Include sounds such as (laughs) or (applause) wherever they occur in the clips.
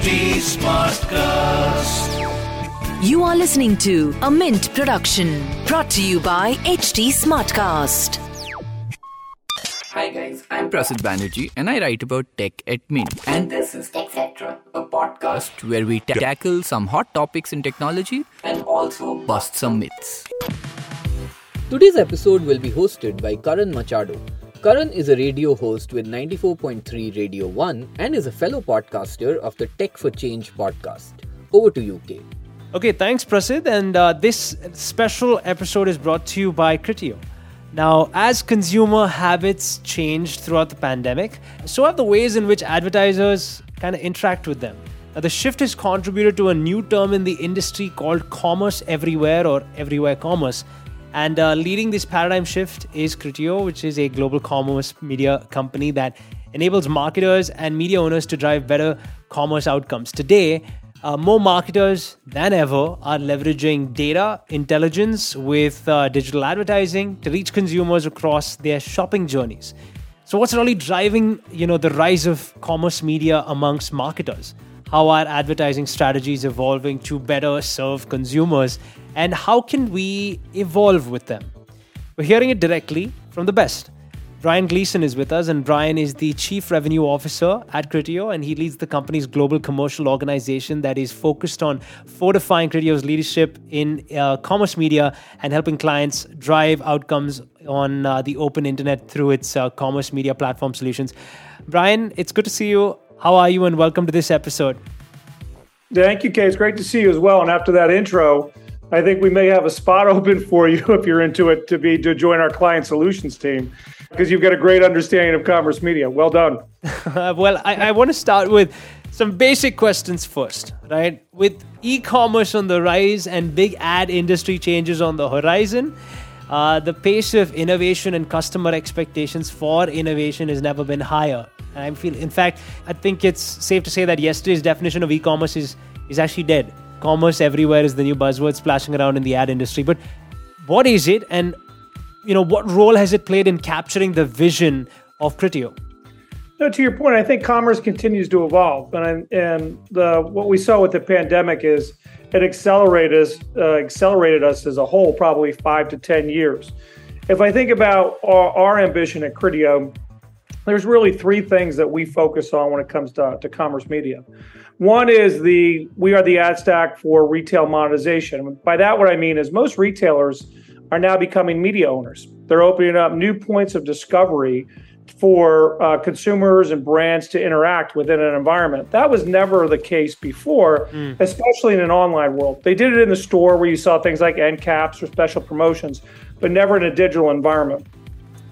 HT Smartcast. You are listening to a Mint production brought to you by HT Smartcast. Hi guys, I'm I'm Banerjee and I write about tech at Mint. and this is TechCetra, a podcast where we ta- tackle some hot topics in technology, and also bust some myths. Today's episode will be hosted by Karan Machado. Karan is a radio host with 94.3 Radio 1 and is a fellow podcaster of the Tech for Change podcast. Over to you, Kate. Okay, thanks, Prasid. And uh, this special episode is brought to you by Criteo. Now, as consumer habits changed throughout the pandemic, so have the ways in which advertisers kind of interact with them. Now, the shift has contributed to a new term in the industry called commerce everywhere or everywhere commerce. And uh, leading this paradigm shift is Criteo, which is a global commerce media company that enables marketers and media owners to drive better commerce outcomes. Today, uh, more marketers than ever are leveraging data intelligence with uh, digital advertising to reach consumers across their shopping journeys. So, what's really driving, you know, the rise of commerce media amongst marketers? How are advertising strategies evolving to better serve consumers, and how can we evolve with them? We're hearing it directly from the best. Brian Gleason is with us, and Brian is the Chief Revenue Officer at Criteo, and he leads the company's global commercial organization that is focused on fortifying Criteo's leadership in uh, commerce media and helping clients drive outcomes on uh, the open internet through its uh, commerce media platform solutions. Brian, it's good to see you. How are you, and welcome to this episode. Thank you, Kay. It's great to see you as well. And after that intro, I think we may have a spot (laughs) open for you if you're into it to be to join our client solutions team because you've got a great understanding of commerce media. Well done. (laughs) well, I, I want to start with some basic questions first, right? With e commerce on the rise and big ad industry changes on the horizon, uh, the pace of innovation and customer expectations for innovation has never been higher. I feel, in fact, I think it's safe to say that yesterday's definition of e commerce is, is actually dead. Commerce everywhere is the new buzzword splashing around in the ad industry. But what is it, and you know, what role has it played in capturing the vision of Criteo? No, to your point, I think commerce continues to evolve, and and the what we saw with the pandemic is it accelerated us, uh, accelerated us as a whole, probably five to ten years. If I think about our, our ambition at Criteo, there's really three things that we focus on when it comes to, to commerce media. One is the we are the ad stack for retail monetization. By that, what I mean is most retailers are now becoming media owners. They're opening up new points of discovery for uh, consumers and brands to interact within an environment. That was never the case before, especially in an online world. They did it in the store where you saw things like end caps or special promotions, but never in a digital environment.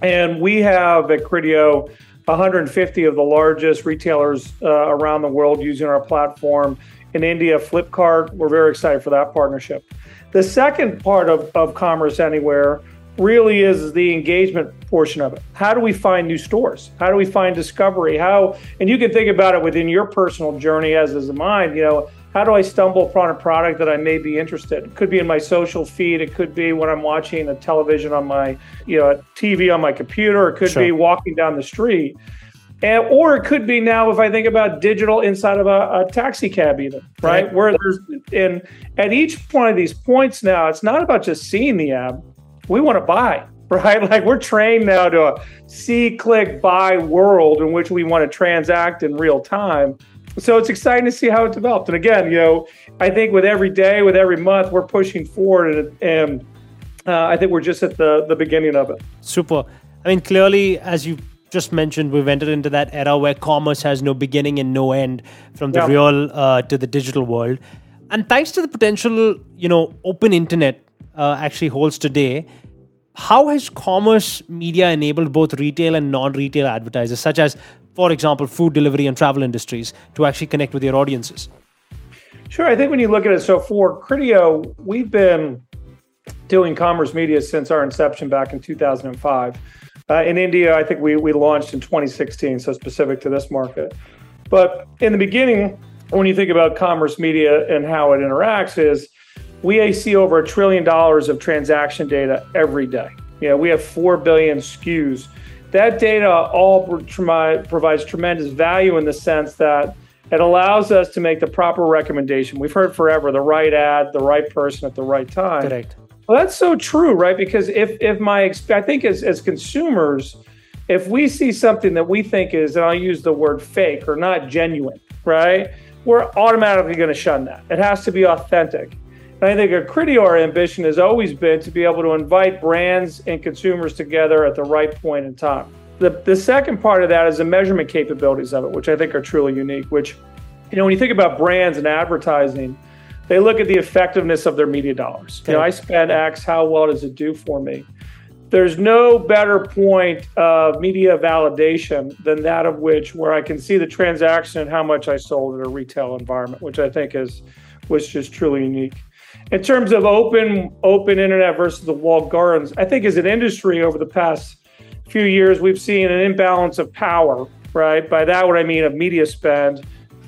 And we have at Criteo 150 of the largest retailers uh, around the world using our platform. In India, Flipkart, we're very excited for that partnership. The second part of, of Commerce Anywhere really is the engagement portion of it. How do we find new stores? How do we find discovery? How, and you can think about it within your personal journey as is mine, you know, how do I stumble upon a product that I may be interested? It could be in my social feed. It could be when I'm watching a television on my, you know, TV on my computer. It could Sure. be walking down the street. And, or it could be now if I think about digital inside of a, a taxi cab, even right, Right. where there's and at each one of these points now, it's not about just seeing the app. We want to buy, (laughs) right? Like we're trained now to a see, click, buy world in which we want to transact in real time. So it's exciting to see how it developed. And again, you know, I think with every day, with every month, we're pushing forward, and, and uh, I think we're just at the the beginning of it. Super. I mean, clearly, as you just mentioned, we've entered into that era where commerce has no beginning and no end from the Yeah. real uh, to the digital world. And thanks to the potential, you know, open internet uh, actually holds today, how has commerce media enabled both retail and non-retail advertisers, such as, for example, food delivery and travel industries, to actually connect with their audiences? Sure. I think when you look at it, so for Criteo, we've been doing commerce media since our inception back in 2005. Uh, in India, I think we, we launched in 2016, so specific to this market. But in the beginning, when you think about commerce media and how it interacts, is we see over a trillion dollars of transaction data every day. You know, we have 4 billion SKUs. That data all provides tremendous value in the sense that It allows us to make the proper recommendation. We've heard forever the right ad, the right person at the right time. Correct. Well, that's so true, right? Because if if my exp- I think as as consumers, if we see something that we think is, and I'll use the word fake or not genuine, right? We're automatically going to shun that. It has to be authentic. And I think at Criteo, our ambition has always been to be able to invite brands and consumers together at the right point in time. The, the second part of that is the measurement capabilities of it, which I think are truly unique. Which, you know, when you think about brands and advertising, they look at the effectiveness of their media dollars. You know, I spend X, how well does it do for me? There's no better point of media validation than that of which where I can see the transaction and how much I sold in a retail environment, which I think is was just truly unique. In terms of open open internet versus the walled gardens, I think as an industry over the past few years we've seen an imbalance of power, right? By that what I mean of media spend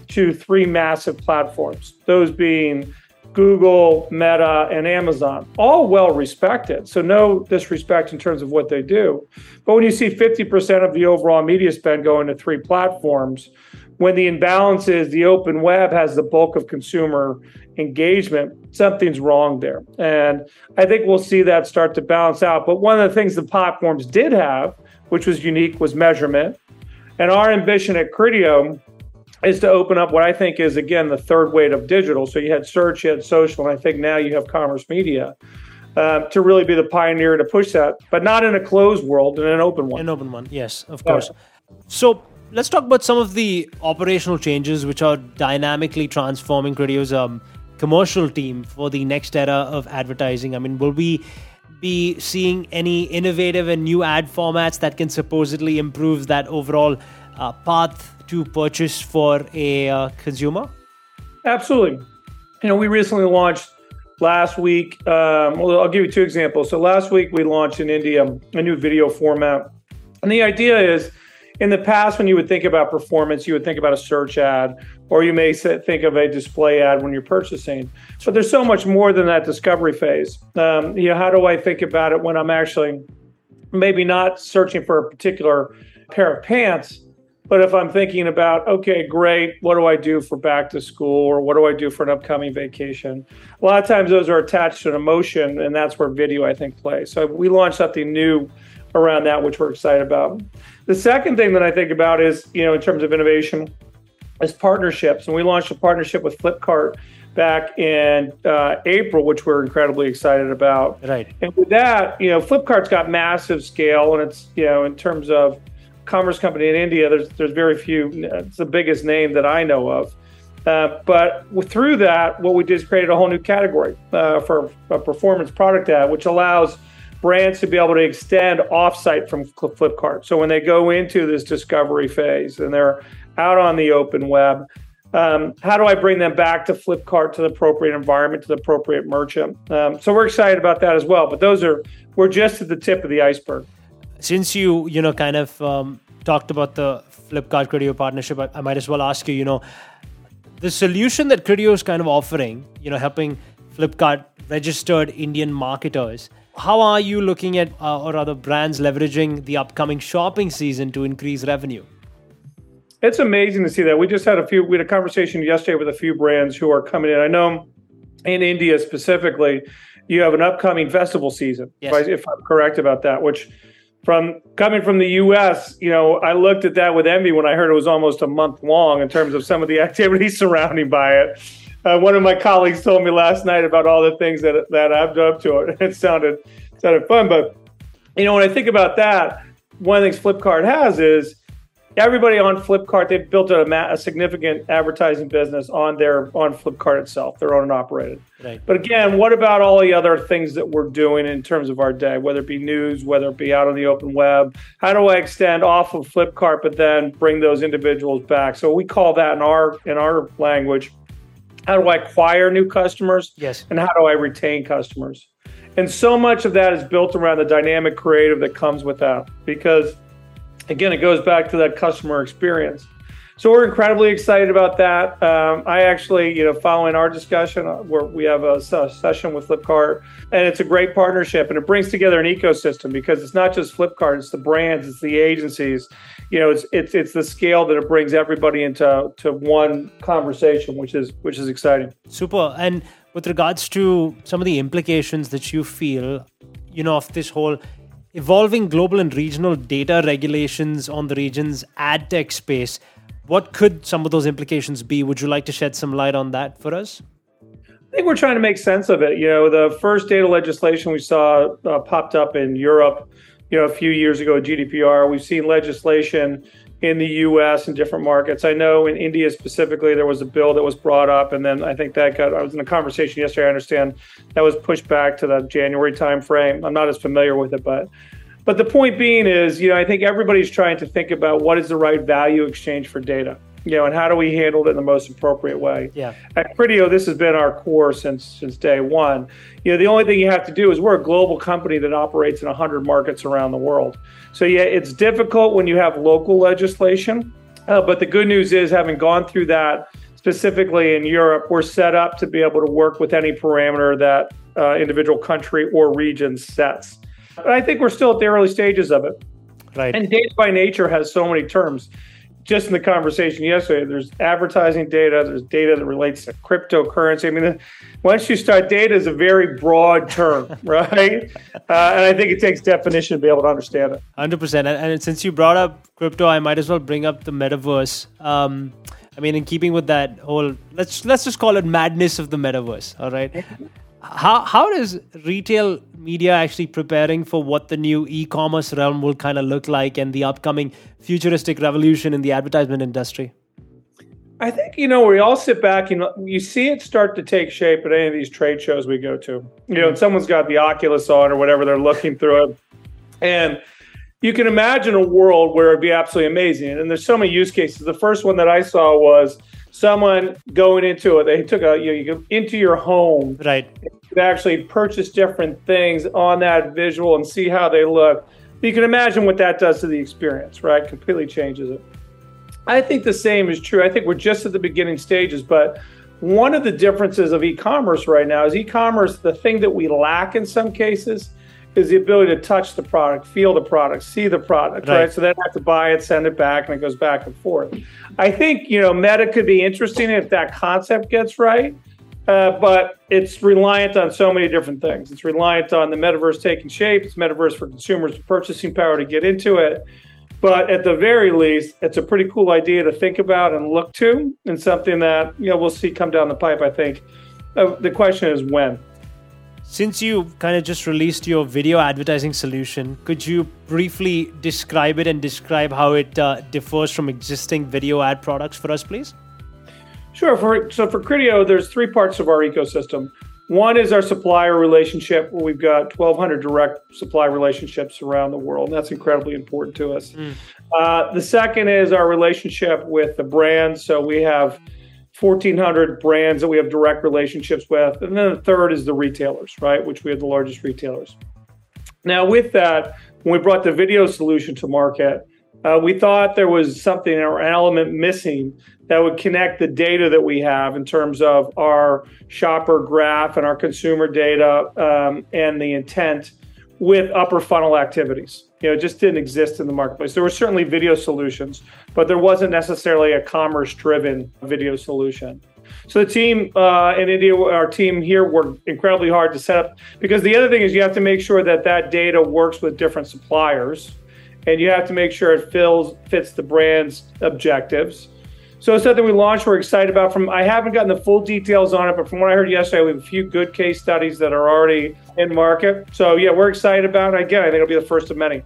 to three massive platforms. Those being Google, Meta, and Amazon, all well respected. So, no disrespect in terms of what they do. But when you see 50% of the overall media spend going to three platforms, when the imbalance is the open web has the bulk of consumer engagement, something's wrong there. And I think we'll see that start to balance out. But one of the things the platforms did have, which was unique, was measurement. And our ambition at Criteo is to open up what I think is again the third weight of digital. So you had search, you had social, and I think now you have commerce media uh, to really be the pioneer to push that, but not in a closed world, in an open one. An open one, yes, of course. So let's talk about some of the operational changes which are dynamically transforming Criteo's um, commercial team for the next era of advertising. I mean, will we be seeing any innovative and new ad formats that can supposedly improve that overall uh, path to purchase for a uh, consumer? Absolutely. You know, we recently launched last week. Um, well, I'll give you two examples. So last week we launched in India a new video format, and the idea is. In the past, when you would think about performance, you would think about a search ad, or you may think of a display ad when you're purchasing. But there's so much more than that discovery phase. Um, you know, how do I think about it when I'm actually maybe not searching for a particular pair of pants, but if I'm thinking about, okay, great, what do I do for back to school or what do I do for an upcoming vacation? A lot of times those are attached to an emotion, and that's where video, I think, plays. So we launched something new around that, which we're excited about. The second thing that I think about is, you know, in terms of innovation, is partnerships. And we launched a partnership with Flipkart back in uh, April, which we're incredibly excited about. Right. And with that, you know, Flipkart's got massive scale, and it's, you know, in terms of commerce company in India, there's there's very few. It's the biggest name that I know of. Uh, but through that, what we did is created a whole new category uh, for a performance product ad, which allows brands to be able to extend offsite from Flipkart. So when they go into this discovery phase and they're out on the open web, um, how do I bring them back to Flipkart to the appropriate environment, to the appropriate merchant? Um, so we're excited about that as well. But those are we're just at the tip of the iceberg since you you know kind of um, talked about the Flipkart Criteo partnership, I, I, might as well ask you. You know, the solution that Criteo is kind of offering, you know, helping Flipkart registered Indian marketers. How are you looking at, uh, or other brands leveraging the upcoming shopping season to increase revenue? It's amazing to see that. We just had a few. We had a conversation yesterday with a few brands who are coming in. I know in India specifically, you have an upcoming festival season. Yes. If I'm correct about that, which from coming from the U.S., you know, I looked at that with envy when I heard it was almost a month long in terms of some of the (laughs) activities surrounding by it. Uh, one of my colleagues told me last night about all the things that that I've done up to it. (laughs) It sounded sounded fun, but you know, when I think about that, one of the things Flipkart has is everybody on Flipkart, they've built a, a, significant advertising business on their on Flipkart itself. They're owned and operated. Right. But again, what about all the other things that we're doing in terms of our day, whether it be news, whether it be out on the open web? How do I extend off of Flipkart, but then bring those individuals back? So we call that in our in our language. How do I acquire new customers? Yes. And how do I retain customers? And so much of that is built around the dynamic creative that comes with that because again, it goes back to that customer experience. So we're incredibly excited about that. Um, I actually, you know, following our discussion, uh, where we have a, a, session with Flipkart, and it's a great partnership, and it brings together an ecosystem because it's not just Flipkart; it's the brands, it's the agencies. You know, it's it's it's the scale that it brings everybody into to one conversation, which is which is exciting. Super. And with regards to some of the implications that you feel, you know, of this whole evolving global and regional data regulations on the region's ad tech space what could some of those implications be? Would you like to shed some light on that for us? I think we're trying to make sense of it. You know, the first data legislation we saw uh, popped up in Europe, you know, a few years ago, GDPR. We've seen legislation in the US and different markets. I know in India specifically, there was a bill that was brought up, and then I think that got, I was in a conversation yesterday, I understand that was pushed back to the January timeframe. I'm not as familiar with it, but but the point being is, you know, I think everybody's trying to think about what is the right value exchange for data, you know, and how do we handle it in the most appropriate way. Yeah. At Criteo, this has been our core since since day one. You know, the only thing you have to do is we're a global company that operates in 100 markets around the world. So yeah, it's difficult when you have local legislation, uh, but the good news is, having gone through that specifically in Europe, we're set up to be able to work with any parameter that uh, individual country or region sets. But I think we're still at the early stages of it. Right. And data by nature has so many terms. Just in the conversation yesterday, there's advertising data, there's data that relates to cryptocurrency. I mean, once you start, data is a very broad term, (laughs) right? Uh, and I think it takes definition to be able to understand it. 100%. And, and since you brought up crypto, I might as well bring up the metaverse. Um, I mean, in keeping with that whole, let's let's just call it madness of the metaverse. All right how how is retail media actually preparing for what the new e-commerce realm will kind of look like and the upcoming futuristic revolution in the advertisement industry? I think you know we all sit back and you see it start to take shape at any of these trade shows we go to. You know, and someone's got the Oculus on or whatever, they're looking through it, and you can imagine a world where it'd be absolutely amazing. And there's so many use cases. The first one that I saw was someone going into it. They took a you, know, you go into your home, right? To actually purchase different things on that visual and see how they look. You can imagine what that does to the experience, right? Completely changes it. I think the same is true. I think we're just at the beginning stages, but one of the differences of e-commerce right now is e-commerce. The thing that we lack in some cases is the ability to touch the product, feel the product, see the product, right? right? So then I have to buy it, send it back, and it goes back and forth. I think you know Meta could be interesting if that concept gets right, uh, but it's reliant on so many different things. It's reliant on the metaverse taking shape. It's metaverse for consumers purchasing power to get into it. But at the very least, it's a pretty cool idea to think about and look to, and something that you know we'll see come down the pipe. I think uh, the question is when. Since you kind of just released your video advertising solution, could you briefly describe it and describe how it uh, differs from existing video ad products for us, please? Sure. For, so for Criteo, there's three parts of our ecosystem. One is our supplier relationship, where we've got 1,200 direct supply relationships around the world, and that's incredibly important to us. Mm. Uh, the second is our relationship with the brands. So we have 1,400 brands that we have direct relationships with. And then the third is the retailers, right, which we have the largest retailers. Now, with that, when we brought the video solution to market, uh, we thought there was something or an element missing that would connect the data that we have in terms of our shopper graph and our consumer data um, and the intent with upper funnel activities. You know, it just didn't exist in the marketplace. There were certainly video solutions, but there wasn't necessarily a commerce driven video solution. So the team uh, in India, our team here, worked incredibly hard to set up because the other thing is you have to make sure that that data works with different suppliers, and you have to make sure it fills fits the brand's objectives. So it's something we launched. We're excited about. From I haven't gotten the full details on it, but from what I heard yesterday, we have a few good case studies that are already in market. So yeah, we're excited about it. Again, I think it'll be the first of many.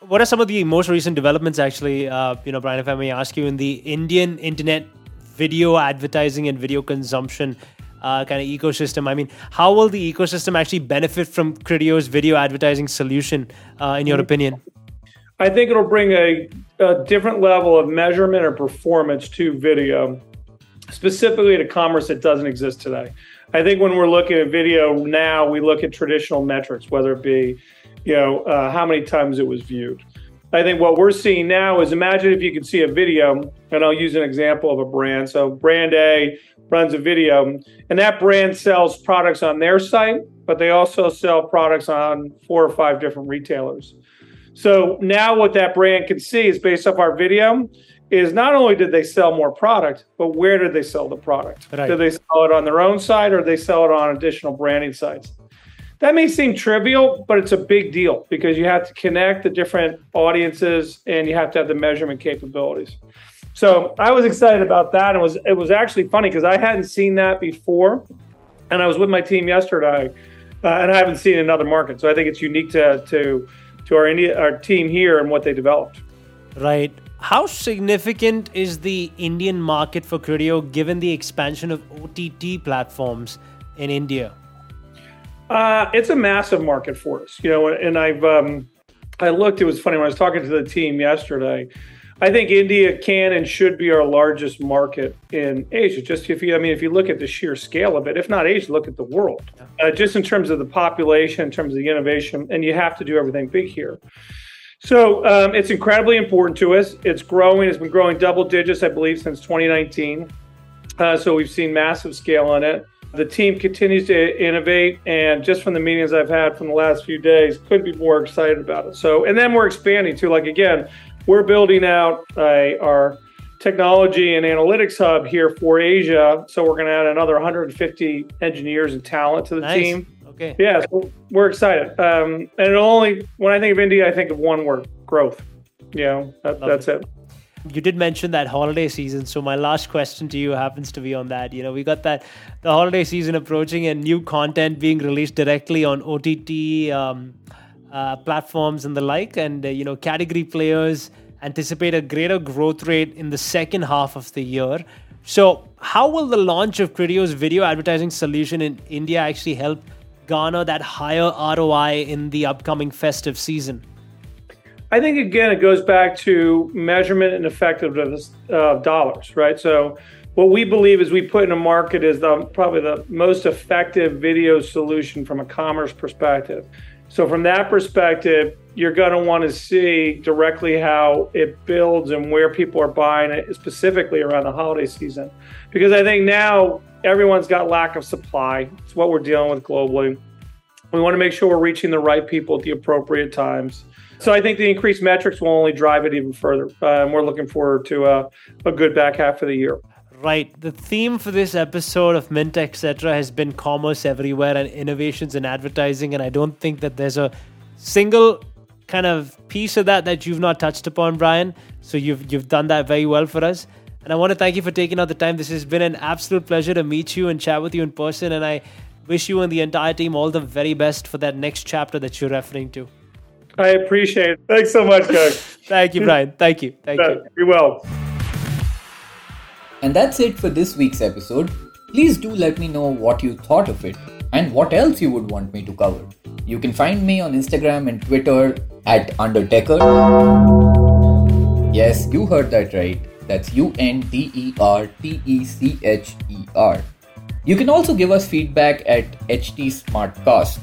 What are some of the most recent developments, actually? Uh, you know, Brian, if I may ask you, in the Indian internet video advertising and video consumption uh, kind of ecosystem. I mean, how will the ecosystem actually benefit from Criteo's video advertising solution, uh, in your mm-hmm. opinion? I think it'll bring a, a different level of measurement or performance to video, specifically to commerce that doesn't exist today. I think when we're looking at video now, we look at traditional metrics, whether it be, you know, uh, how many times it was viewed. I think what we're seeing now is imagine if you could see a video, and I'll use an example of a brand. So, brand A runs a video, and that brand sells products on their site, but they also sell products on four or five different retailers. So, now what that brand can see is based off our video is not only did they sell more product, but where did they sell the product? Right. Did they sell it on their own site or they sell it on additional branding sites? That may seem trivial, but it's a big deal because you have to connect the different audiences and you have to have the measurement capabilities. So I was excited about that. It was it was actually funny because I hadn't seen that before, and I was with my team yesterday, uh, and I haven't seen another market. So I think it's unique to to to our India our team here and what they developed. Right. How significant is the Indian market for Criteo given the expansion of OTT platforms in India? Uh, it's a massive market for us, you know. And I've um, I looked. It was funny when I was talking to the team yesterday. I think India can and should be our largest market in Asia. Just if you, I mean, if you look at the sheer scale of it, if not Asia, look at the world. Uh, just in terms of the population, in terms of the innovation, and you have to do everything big here. So um, it's incredibly important to us. It's growing. It's been growing double digits, I believe, since 2019. Uh, so we've seen massive scale on it. The team continues to innovate, and just from the meetings I've had from the last few days, could be more excited about it. So, and then we're expanding too. Like again, we're building out uh, our technology and analytics hub here for Asia. So we're going to add another 150 engineers and talent to the Nice. team. Okay. Yeah, so we're excited. Um, and it only when I think of India, I think of one word: growth. You know, that, that's it. You did mention that holiday season, so my last question to you happens to be on that. You know, we got that the holiday season approaching and new content being released directly on OTT um, uh, platforms and the like, and uh, you know, category players anticipate a greater growth rate in the second half of the year. So, how will the launch of Criteo's video advertising solution in India actually help garner that higher ROI in the upcoming festive season? I think again, it goes back to measurement and effectiveness of dollars, right? So, what we believe is we put in a market is the probably the most effective video solution from a commerce perspective. So, from that perspective, you're going to want to see directly how it builds and where people are buying it, specifically around the holiday season, because I think now everyone's got lack of supply. It's what we're dealing with globally. We want to make sure we're reaching the right people at the appropriate times. So I think the increased metrics will only drive it even further. Uh, and we're looking forward to a, a good back half of the year. Right. The theme for this episode of Mint Etc. has been commerce everywhere and innovations in advertising. And I don't think that there's a single kind of piece of that that you've not touched upon, Brian. So you've you've done that very well for us. And I want to thank you for taking out the time. This has been an absolute pleasure to meet you and chat with you in person. And I wish you and the entire team all the very best for that next chapter that you're referring to. I appreciate it. Thanks so much, guys. (laughs) Thank you, Brian. Thank you. Thank you. Be well. And that's it for this week's episode. Please do let me know what you thought of it and what else you would want me to cover. You can find me on Instagram and Twitter at Undertecher. Yes, you heard that right. That's U N D E R T E C H E R. You can also give us feedback at HT Smartcast.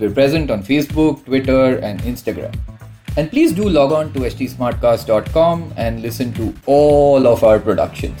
We're present on Facebook, Twitter, and Instagram. And please do log on to htsmartcast.com and listen to all of our productions.